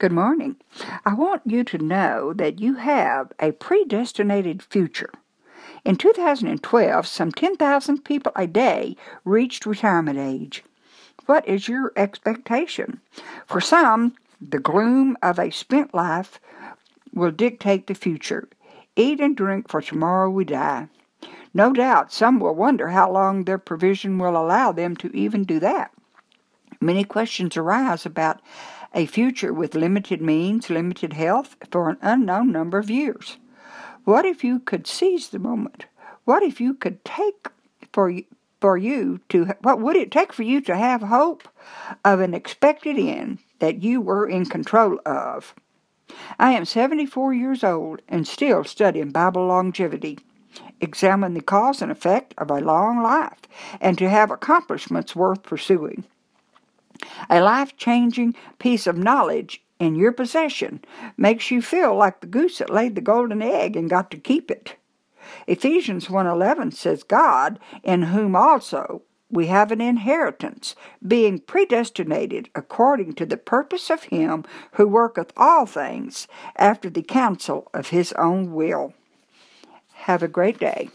Good morning. I want you to know that you have a predestinated future. In 2012, some 10,000 people a day reached retirement age. What is your expectation? For some, the gloom of a spent life will dictate the future. Eat and drink, for tomorrow we die. No doubt some will wonder how long their provision will allow them to even do that. Many questions arise about a future with limited means, limited health for an unknown number of years. What if you could seize the moment? What if you could take for for you to what would it take for you to have hope of an expected end that you were in control of? I am 74 years old and still studying Bible longevity. Examine the cause and effect of a long life and to have accomplishments worth pursuing. A life changing piece of knowledge in your possession makes you feel like the goose that laid the golden egg and got to keep it. Ephesians 1:11 says God in whom also we have an inheritance being predestinated according to the purpose of him who worketh all things after the counsel of his own will. Have a great day.